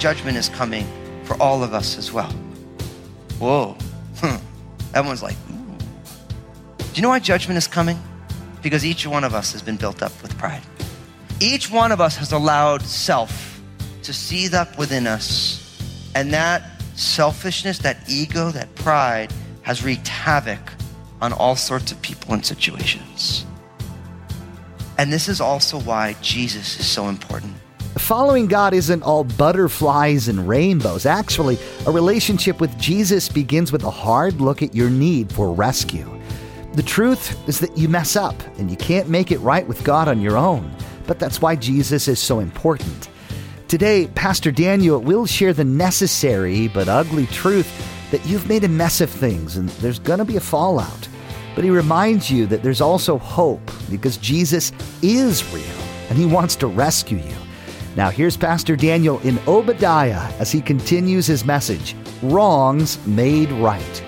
Judgment is coming for all of us as well. Whoa. Everyone's like, ooh. Do you know why judgment is coming? Because each one of us has been built up with pride. Each one of us has allowed self to seethe up within us. And that selfishness, that ego, that pride has wreaked havoc on all sorts of people and situations. And this is also why Jesus is so important. Following God isn't all butterflies and rainbows. Actually, a relationship with Jesus begins with a hard look at your need for rescue. The truth is that you mess up and you can't make it right with God on your own. But that's why Jesus is so important. Today, Pastor Daniel will share the necessary but ugly truth that you've made a mess of things and there's going to be a fallout. But he reminds you that there's also hope because Jesus is real and he wants to rescue you. Now, here's Pastor Daniel in Obadiah as he continues his message Wrongs Made Right.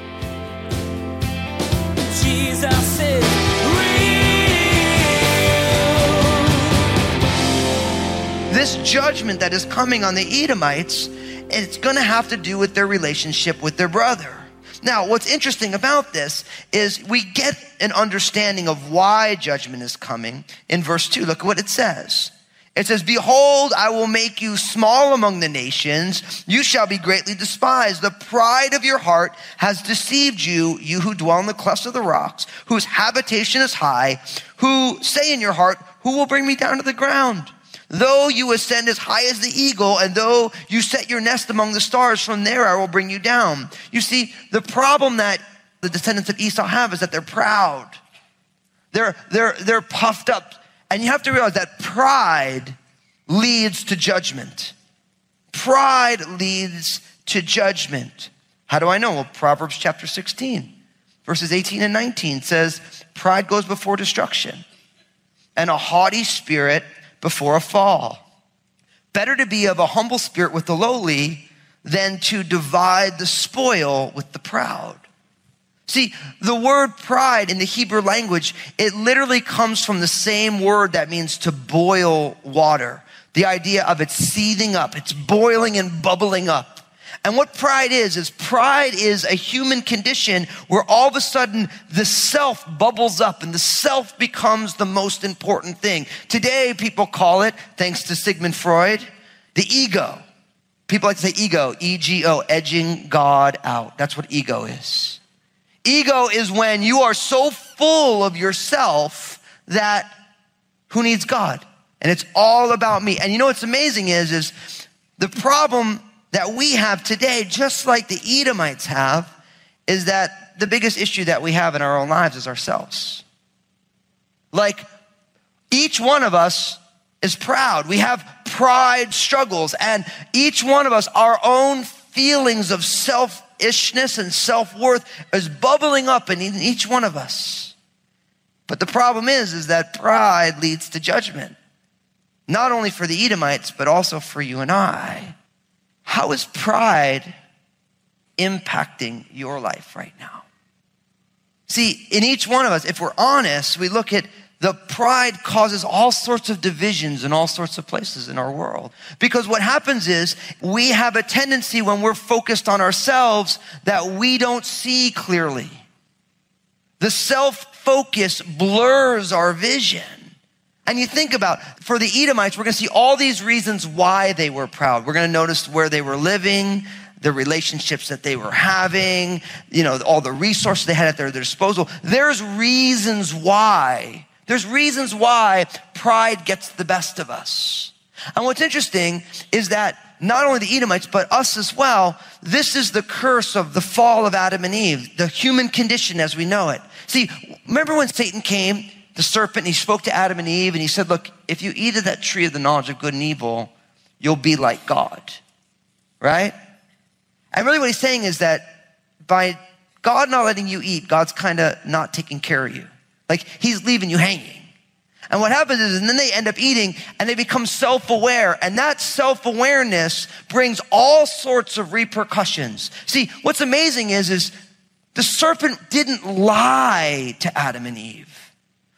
Judgment that is coming on the Edomites, and it's going to have to do with their relationship with their brother. Now, what's interesting about this is we get an understanding of why judgment is coming in verse 2. Look at what it says. It says, Behold, I will make you small among the nations. You shall be greatly despised. The pride of your heart has deceived you, you who dwell in the clefts of the rocks, whose habitation is high, who say in your heart, Who will bring me down to the ground? Though you ascend as high as the eagle, and though you set your nest among the stars, from there I will bring you down. You see, the problem that the descendants of Esau have is that they're proud. They're, they're, they're puffed up. And you have to realize that pride leads to judgment. Pride leads to judgment. How do I know? Well, Proverbs chapter 16, verses 18 and 19 says, Pride goes before destruction, and a haughty spirit before a fall. Better to be of a humble spirit with the lowly than to divide the spoil with the proud. See, the word pride in the Hebrew language, it literally comes from the same word that means to boil water. The idea of it seething up, it's boiling and bubbling up. And what pride is, is pride is a human condition where all of a sudden the self bubbles up and the self becomes the most important thing. Today, people call it, thanks to Sigmund Freud, the ego. People like to say ego, E G O, edging God out. That's what ego is. Ego is when you are so full of yourself that who needs God? And it's all about me. And you know what's amazing is, is the problem that we have today, just like the Edomites have, is that the biggest issue that we have in our own lives is ourselves. Like each one of us is proud. We have pride struggles, and each one of us, our own feelings of selfishness and self worth is bubbling up in each one of us. But the problem is, is that pride leads to judgment, not only for the Edomites, but also for you and I. How is pride impacting your life right now? See, in each one of us, if we're honest, we look at the pride causes all sorts of divisions in all sorts of places in our world. Because what happens is we have a tendency when we're focused on ourselves that we don't see clearly. The self focus blurs our vision. And you think about, for the Edomites, we're going to see all these reasons why they were proud. We're going to notice where they were living, the relationships that they were having, you know, all the resources they had at their, their disposal. There's reasons why. There's reasons why pride gets the best of us. And what's interesting is that not only the Edomites, but us as well, this is the curse of the fall of Adam and Eve, the human condition as we know it. See, remember when Satan came the serpent and he spoke to Adam and Eve and he said, Look, if you eat of that tree of the knowledge of good and evil, you'll be like God. Right? And really what he's saying is that by God not letting you eat, God's kind of not taking care of you. Like he's leaving you hanging. And what happens is, and then they end up eating and they become self aware. And that self awareness brings all sorts of repercussions. See, what's amazing is, is the serpent didn't lie to Adam and Eve.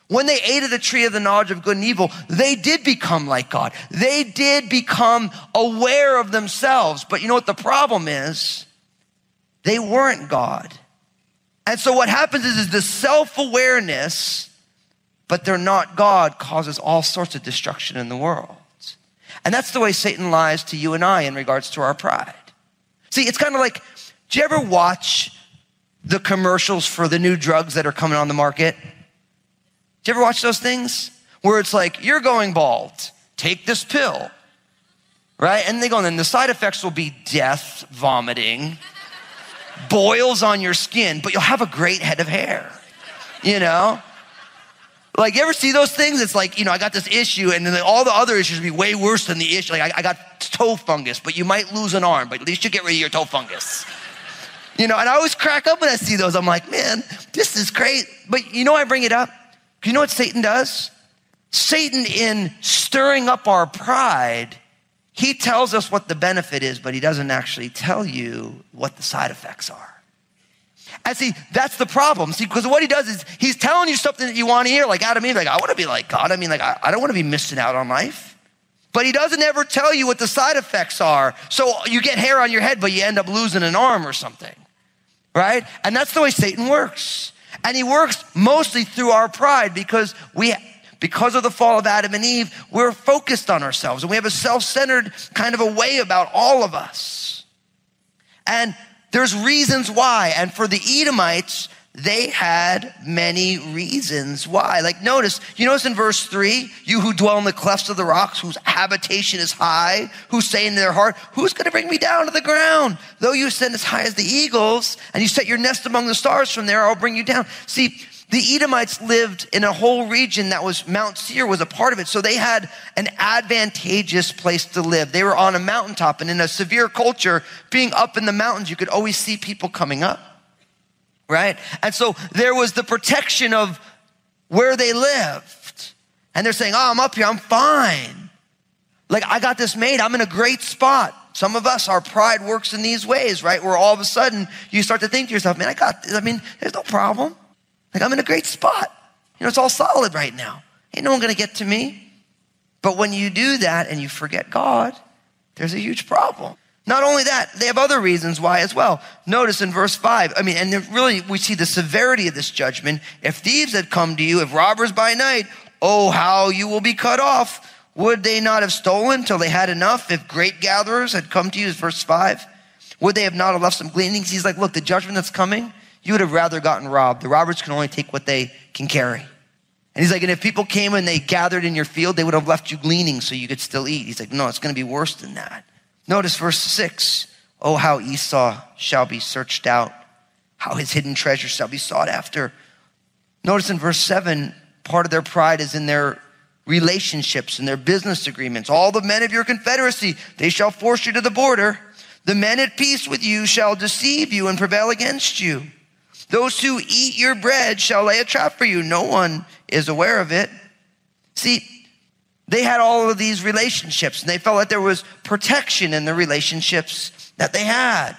When they ate of the tree of the knowledge of good and evil, they did become like God. They did become aware of themselves. But you know what the problem is? They weren't God. And so what happens is, is the self-awareness, but they're not God, causes all sorts of destruction in the world. And that's the way Satan lies to you and I in regards to our pride. See, it's kind of like, do you ever watch the commercials for the new drugs that are coming on the market? Do you ever watch those things? Where it's like, you're going bald, take this pill, right? And they go, and then the side effects will be death, vomiting, boils on your skin, but you'll have a great head of hair, you know? Like, you ever see those things? It's like, you know, I got this issue, and then all the other issues will be way worse than the issue. Like, I, I got toe fungus, but you might lose an arm, but at least you get rid of your toe fungus. You know, and I always crack up when I see those. I'm like, man, this is great. But you know, I bring it up you know what Satan does? Satan, in stirring up our pride, he tells us what the benefit is, but he doesn't actually tell you what the side effects are. And see, that's the problem. See, because what he does is he's telling you something that you want to hear, like Adam Eve, like, I want to be like God. I mean, like, I, I don't want to be missing out on life. But he doesn't ever tell you what the side effects are. So you get hair on your head, but you end up losing an arm or something. Right? And that's the way Satan works. And he works mostly through our pride because we, because of the fall of Adam and Eve, we're focused on ourselves and we have a self-centered kind of a way about all of us. And there's reasons why. And for the Edomites, they had many reasons why. Like, notice, you notice in verse three, you who dwell in the clefts of the rocks, whose habitation is high, who say in their heart, Who's going to bring me down to the ground? Though you ascend as high as the eagles, and you set your nest among the stars, from there I'll bring you down. See, the Edomites lived in a whole region that was Mount Seir was a part of it. So they had an advantageous place to live. They were on a mountaintop and in a severe culture, being up in the mountains, you could always see people coming up right? And so there was the protection of where they lived. And they're saying, Oh, I'm up here, I'm fine. Like, I got this made, I'm in a great spot. Some of us, our pride works in these ways, right? Where all of a sudden you start to think to yourself, Man, I got this. I mean, there's no problem. Like, I'm in a great spot. You know, it's all solid right now. Ain't no one gonna get to me. But when you do that and you forget God, there's a huge problem. Not only that, they have other reasons why as well. Notice in verse 5, I mean, and really we see the severity of this judgment. If thieves had come to you, if robbers by night, oh, how you will be cut off. Would they not have stolen till they had enough? If great gatherers had come to you, verse 5, would they have not have left some gleanings? He's like, look, the judgment that's coming, you would have rather gotten robbed. The robbers can only take what they can carry. And he's like, and if people came and they gathered in your field, they would have left you gleaning so you could still eat. He's like, no, it's going to be worse than that. Notice verse 6 Oh, how Esau shall be searched out, how his hidden treasure shall be sought after. Notice in verse 7, part of their pride is in their relationships and their business agreements. All the men of your confederacy, they shall force you to the border. The men at peace with you shall deceive you and prevail against you. Those who eat your bread shall lay a trap for you. No one is aware of it. See, they had all of these relationships and they felt like there was protection in the relationships that they had.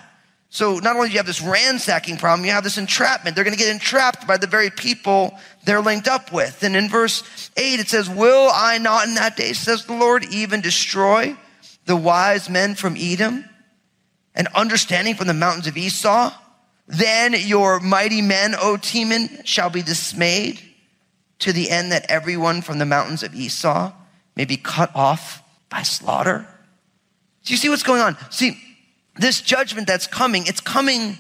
So not only do you have this ransacking problem, you have this entrapment. They're going to get entrapped by the very people they're linked up with. And in verse 8, it says, Will I not in that day, says the Lord, even destroy the wise men from Edom and understanding from the mountains of Esau? Then your mighty men, O Teman, shall be dismayed to the end that everyone from the mountains of Esau may be cut off by slaughter. Do you see what's going on? See, this judgment that's coming, it's coming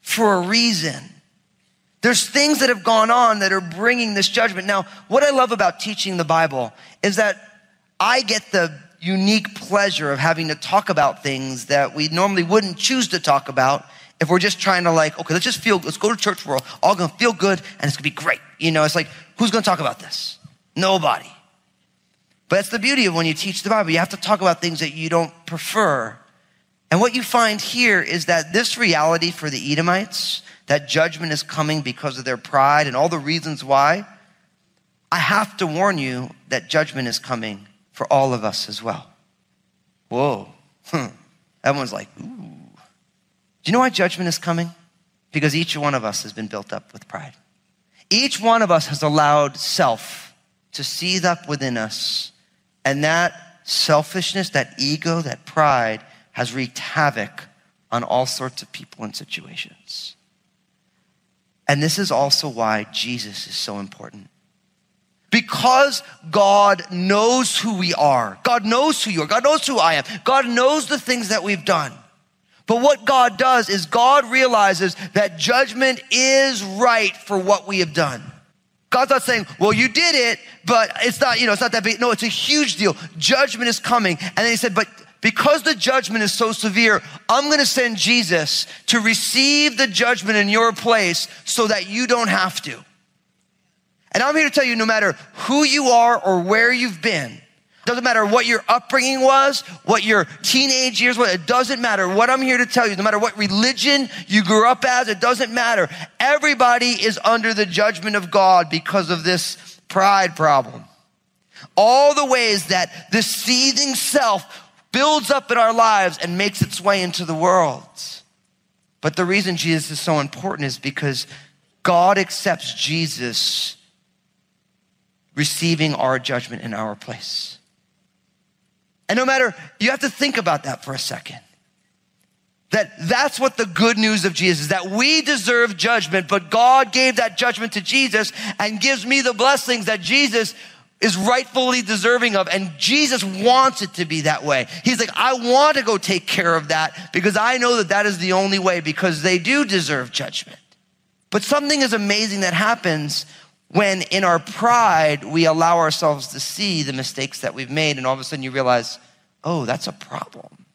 for a reason. There's things that have gone on that are bringing this judgment. Now, what I love about teaching the Bible is that I get the unique pleasure of having to talk about things that we normally wouldn't choose to talk about if we're just trying to like, okay, let's just feel, let's go to church, we're all gonna feel good and it's gonna be great. You know, it's like, who's gonna talk about this? Nobody. But that's the beauty of when you teach the Bible. You have to talk about things that you don't prefer. And what you find here is that this reality for the Edomites, that judgment is coming because of their pride and all the reasons why, I have to warn you that judgment is coming for all of us as well. Whoa. Hmm. Everyone's like, ooh. Do you know why judgment is coming? Because each one of us has been built up with pride. Each one of us has allowed self to seethe up within us. And that selfishness, that ego, that pride has wreaked havoc on all sorts of people and situations. And this is also why Jesus is so important. Because God knows who we are. God knows who you are. God knows who I am. God knows the things that we've done. But what God does is God realizes that judgment is right for what we have done. God's not saying, well, you did it, but it's not, you know, it's not that big. No, it's a huge deal. Judgment is coming. And then he said, but because the judgment is so severe, I'm going to send Jesus to receive the judgment in your place so that you don't have to. And I'm here to tell you no matter who you are or where you've been, doesn't matter what your upbringing was, what your teenage years were, it doesn't matter. What I'm here to tell you, no matter what religion you grew up as, it doesn't matter. Everybody is under the judgment of God because of this pride problem. All the ways that this seething self builds up in our lives and makes its way into the world. But the reason Jesus is so important is because God accepts Jesus receiving our judgment in our place. And no matter, you have to think about that for a second. That that's what the good news of Jesus is, that we deserve judgment, but God gave that judgment to Jesus and gives me the blessings that Jesus is rightfully deserving of. And Jesus wants it to be that way. He's like, I want to go take care of that because I know that that is the only way because they do deserve judgment. But something is amazing that happens when in our pride we allow ourselves to see the mistakes that we've made and all of a sudden you realize, oh, that's a problem.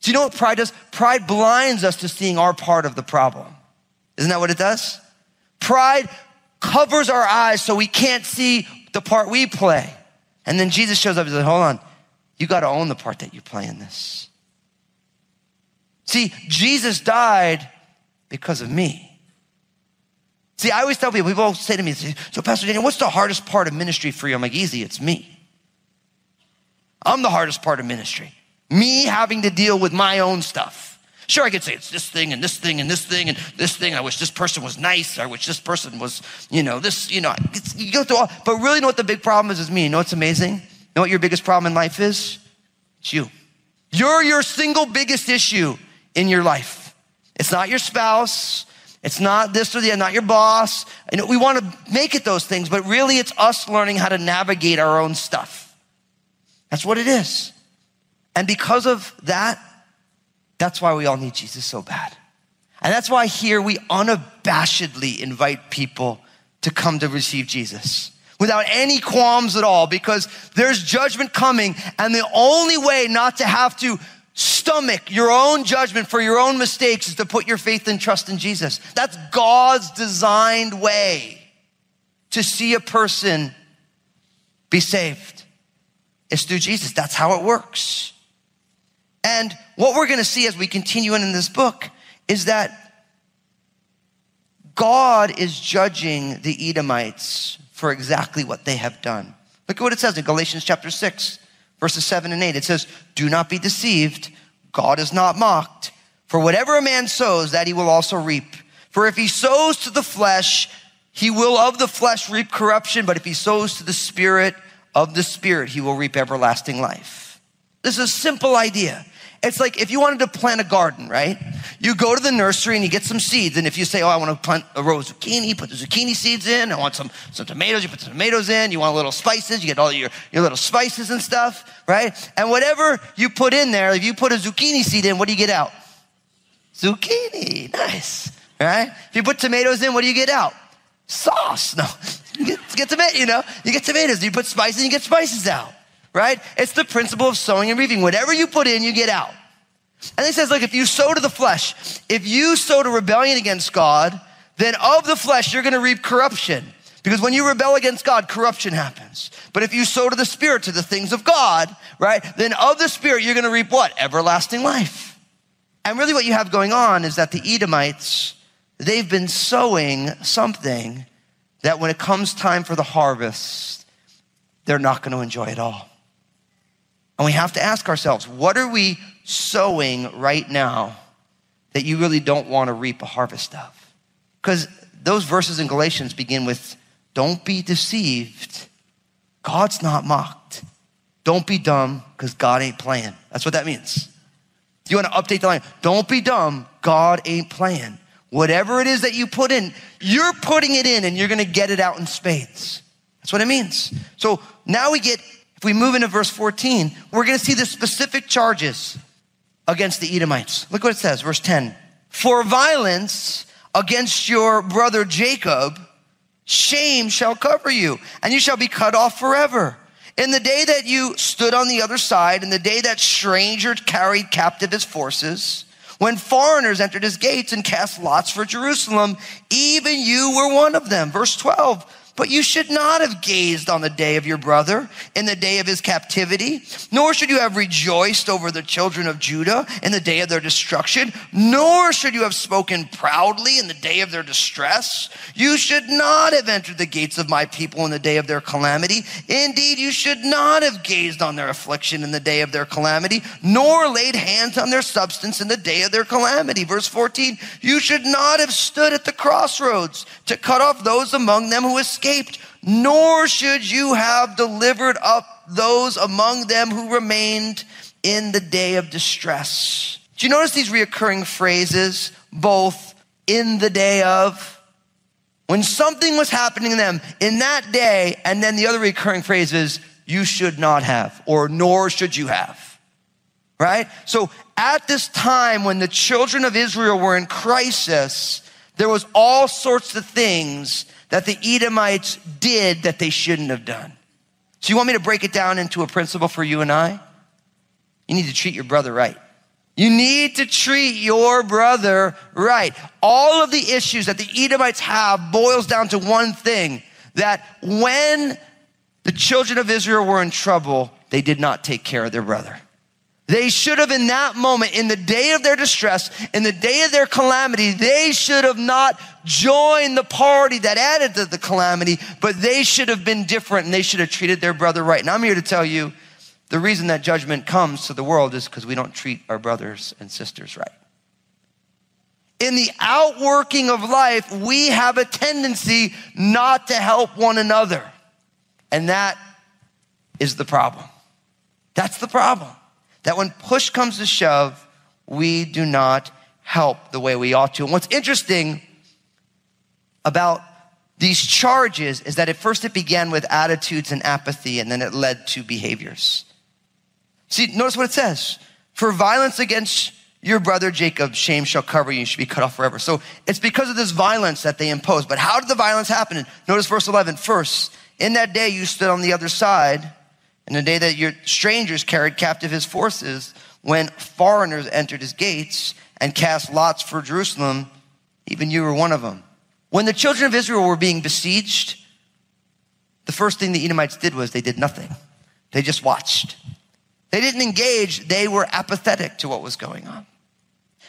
Do you know what pride does? Pride blinds us to seeing our part of the problem. Isn't that what it does? Pride covers our eyes so we can't see the part we play. And then Jesus shows up and says, hold on, you got to own the part that you play in this. See, Jesus died because of me. See, I always tell people, people always say to me, so Pastor Daniel, what's the hardest part of ministry for you? I'm like, easy, it's me. I'm the hardest part of ministry. Me having to deal with my own stuff. Sure, I could say it's this thing and this thing and this thing and this thing. I wish this person was nice. I wish this person was, you know, this, you know, you go through all, but really know what the big problem is is me. You know what's amazing? You know what your biggest problem in life is? It's you. You're your single biggest issue in your life. It's not your spouse. It's not this or the, not your boss. And we want to make it those things, but really it's us learning how to navigate our own stuff. That's what it is. And because of that, that's why we all need Jesus so bad. And that's why here we unabashedly invite people to come to receive Jesus without any qualms at all because there's judgment coming. And the only way not to have to stomach your own judgment for your own mistakes is to put your faith and trust in Jesus. That's God's designed way to see a person be saved. It's through Jesus. That's how it works. And what we're going to see as we continue in this book is that God is judging the Edomites for exactly what they have done. Look at what it says in Galatians chapter 6 verses 7 and 8. It says, Do not be deceived. God is not mocked. For whatever a man sows, that he will also reap. For if he sows to the flesh, he will of the flesh reap corruption. But if he sows to the spirit, of the spirit, he will reap everlasting life. This is a simple idea. It's like if you wanted to plant a garden, right? You go to the nursery and you get some seeds. And if you say, Oh, I want to plant a row of zucchini, put the zucchini seeds in. I want some, some tomatoes, you put the tomatoes in. You want little spices, you get all your, your little spices and stuff, right? And whatever you put in there, if you put a zucchini seed in, what do you get out? Zucchini. Nice. Right? If you put tomatoes in, what do you get out? Sauce. No. You get, get tomato, you know, you get tomatoes. You put spices, you get spices out right? It's the principle of sowing and reaping. Whatever you put in, you get out. And he says, look, if you sow to the flesh, if you sow to rebellion against God, then of the flesh, you're going to reap corruption. Because when you rebel against God, corruption happens. But if you sow to the Spirit, to the things of God, right, then of the Spirit, you're going to reap what? Everlasting life. And really what you have going on is that the Edomites, they've been sowing something that when it comes time for the harvest, they're not going to enjoy it all. And we have to ask ourselves, what are we sowing right now that you really don't want to reap a harvest of? Because those verses in Galatians begin with, don't be deceived. God's not mocked. Don't be dumb because God ain't playing. That's what that means. You want to update the line. Don't be dumb. God ain't playing. Whatever it is that you put in, you're putting it in and you're going to get it out in spades. That's what it means. So now we get, we move into verse 14, we're going to see the specific charges against the Edomites. Look what it says, verse 10. For violence against your brother Jacob, shame shall cover you, and you shall be cut off forever. In the day that you stood on the other side, in the day that strangers carried captive his forces, when foreigners entered his gates and cast lots for Jerusalem, even you were one of them. Verse 12. But you should not have gazed on the day of your brother in the day of his captivity, nor should you have rejoiced over the children of Judah in the day of their destruction, nor should you have spoken proudly in the day of their distress. You should not have entered the gates of my people in the day of their calamity. Indeed, you should not have gazed on their affliction in the day of their calamity, nor laid hands on their substance in the day of their calamity. Verse 14, you should not have stood at the crossroads to cut off those among them who escaped escaped, nor should you have delivered up those among them who remained in the day of distress. Do you notice these reoccurring phrases, both in the day of, when something was happening to them in that day, and then the other recurring phrase is, you should not have, or nor should you have. Right? So at this time when the children of Israel were in crisis, there was all sorts of things that the Edomites did that they shouldn't have done. So you want me to break it down into a principle for you and I? You need to treat your brother right. You need to treat your brother right. All of the issues that the Edomites have boils down to one thing that when the children of Israel were in trouble, they did not take care of their brother. They should have, in that moment, in the day of their distress, in the day of their calamity, they should have not joined the party that added to the calamity, but they should have been different and they should have treated their brother right. And I'm here to tell you the reason that judgment comes to the world is because we don't treat our brothers and sisters right. In the outworking of life, we have a tendency not to help one another. And that is the problem. That's the problem that when push comes to shove, we do not help the way we ought to. And what's interesting about these charges is that at first it began with attitudes and apathy, and then it led to behaviors. See, notice what it says. For violence against your brother Jacob, shame shall cover you. You should be cut off forever. So it's because of this violence that they imposed. But how did the violence happen? Notice verse 11. First, in that day you stood on the other side in the day that your strangers carried captive his forces, when foreigners entered his gates and cast lots for Jerusalem, even you were one of them. When the children of Israel were being besieged, the first thing the Edomites did was they did nothing. They just watched. They didn't engage, they were apathetic to what was going on.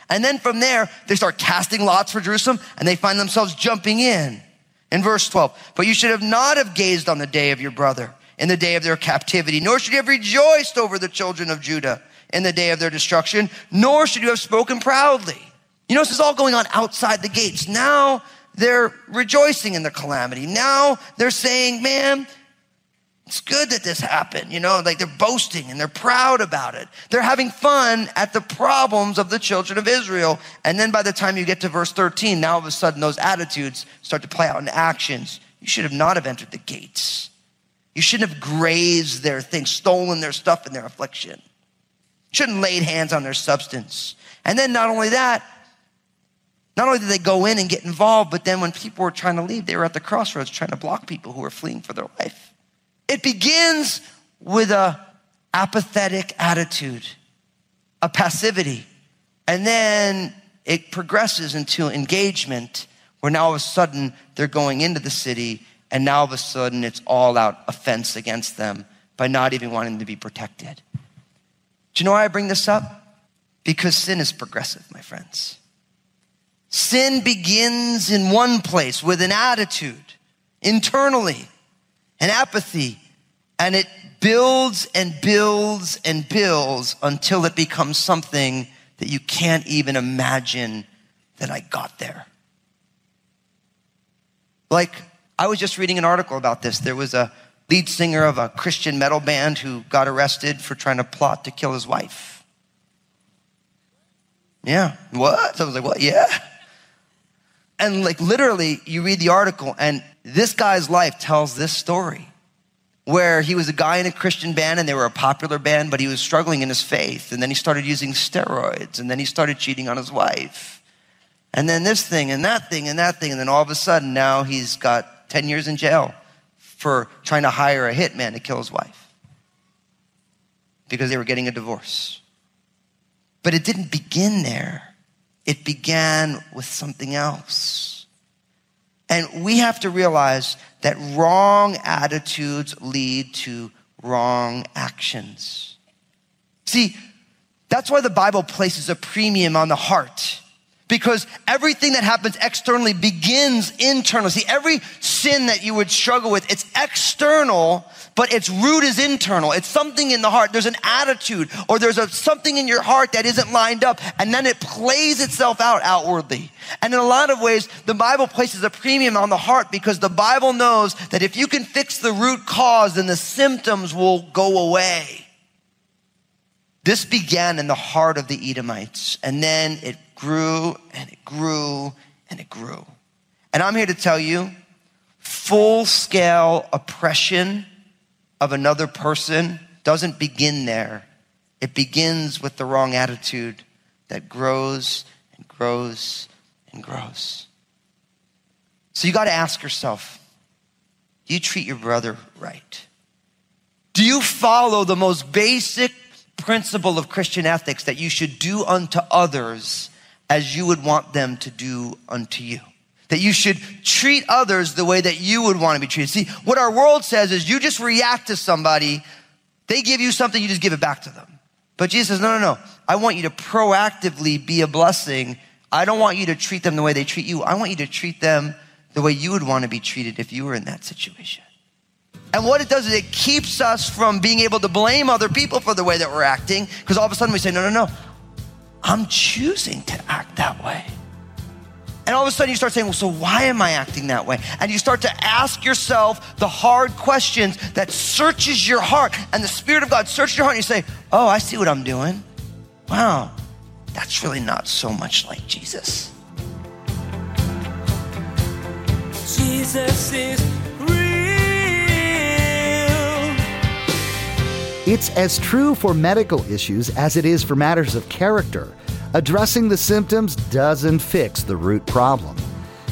And then from there, they start casting lots for Jerusalem and they find themselves jumping in. In verse 12, but you should have not have gazed on the day of your brother in the day of their captivity, nor should you have rejoiced over the children of Judah in the day of their destruction, nor should you have spoken proudly. You know, this is all going on outside the gates. Now they're rejoicing in the calamity. Now they're saying, man, it's good that this happened. You know, like they're boasting and they're proud about it. They're having fun at the problems of the children of Israel. And then by the time you get to verse 13, now all of a sudden those attitudes start to play out in actions. You should have not have entered the gates. You shouldn't have grazed their things, stolen their stuff in their affliction. Shouldn't laid hands on their substance. And then not only that, not only did they go in and get involved, but then when people were trying to leave, they were at the crossroads trying to block people who were fleeing for their life. It begins with a apathetic attitude, a passivity, and then it progresses into engagement where now all of a sudden they're going into the city and now all of a sudden it's all out offense against them by not even wanting to be protected. Do you know why I bring this up? Because sin is progressive, my friends. Sin begins in one place with an attitude, internally an apathy. And it builds and builds and builds until it becomes something that you can't even imagine that I got there. Like, I was just reading an article about this. There was a lead singer of a Christian metal band who got arrested for trying to plot to kill his wife. Yeah. What? So I was like, what? Yeah. And like literally, you read the article, and this guy's life tells this story where he was a guy in a Christian band and they were a popular band, but he was struggling in his faith. And then he started using steroids, and then he started cheating on his wife. And then this thing, and that thing, and that thing. And then all of a sudden, now he's got 10 years in jail for trying to hire a hitman to kill his wife because they were getting a divorce. But it didn't begin there, it began with something else. And we have to realize that wrong attitudes lead to wrong actions. See, that's why the Bible places a premium on the heart. Because everything that happens externally begins internally. See, every sin that you would struggle with, it's external, but its root is internal. It's something in the heart. There's an attitude or there's a, something in your heart that isn't lined up and then it plays itself out outwardly. And in a lot of ways, the Bible places a premium on the heart because the Bible knows that if you can fix the root cause, then the symptoms will go away. This began in the heart of the Edomites and then it grew and it grew and it grew. And I'm here to tell you full scale oppression of another person doesn't begin there. It begins with the wrong attitude that grows and grows and grows. So you got to ask yourself do you treat your brother right? Do you follow the most basic principle of Christian ethics that you should do unto others as you would want them to do unto you. That you should treat others the way that you would want to be treated. See, what our world says is you just react to somebody, they give you something, you just give it back to them. But Jesus says, no, no, no. I want you to proactively be a blessing. I don't want you to treat them the way they treat you. I want you to treat them the way you would want to be treated if you were in that situation. And what it does is it keeps us from being able to blame other people for the way that we're acting because all of a sudden we say, no, no, no. I'm choosing to act that way. And all of a sudden you start saying, well, so why am I acting that way? And you start to ask yourself the hard questions that searches your heart. And the Spirit of God searches your heart and you say, oh, I see what I'm doing. Wow, that's really not so much like Jesus. Jesus is It's as true for medical issues as it is for matters of character. Addressing the symptoms doesn't fix the root problem.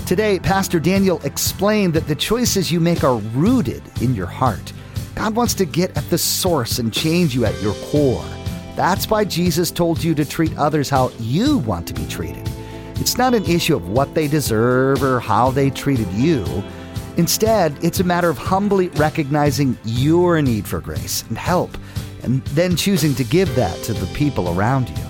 Today, Pastor Daniel explained that the choices you make are rooted in your heart. God wants to get at the source and change you at your core. That's why Jesus told you to treat others how you want to be treated. It's not an issue of what they deserve or how they treated you. Instead, it's a matter of humbly recognizing your need for grace and help, and then choosing to give that to the people around you.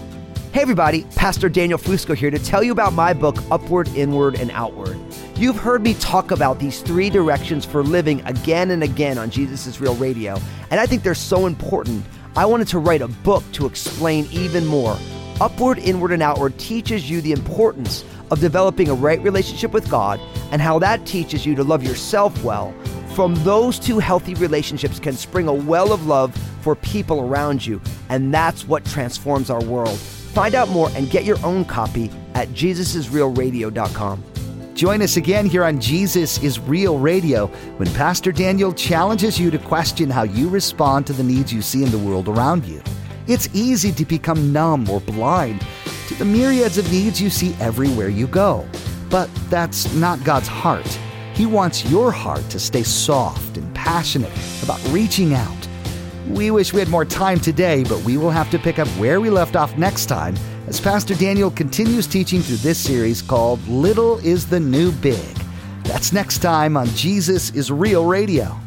Hey, everybody, Pastor Daniel Fusco here to tell you about my book, Upward, Inward, and Outward. You've heard me talk about these three directions for living again and again on Jesus is Real Radio, and I think they're so important. I wanted to write a book to explain even more. Upward, Inward, and Outward teaches you the importance of developing a right relationship with God and how that teaches you to love yourself well. From those two healthy relationships can spring a well of love for people around you, and that's what transforms our world. Find out more and get your own copy at jesusisrealradio.com. Join us again here on Jesus is Real Radio when Pastor Daniel challenges you to question how you respond to the needs you see in the world around you. It's easy to become numb or blind to the myriads of needs you see everywhere you go. But that's not God's heart. He wants your heart to stay soft and passionate about reaching out. We wish we had more time today, but we will have to pick up where we left off next time as Pastor Daniel continues teaching through this series called Little is the New Big. That's next time on Jesus is Real Radio.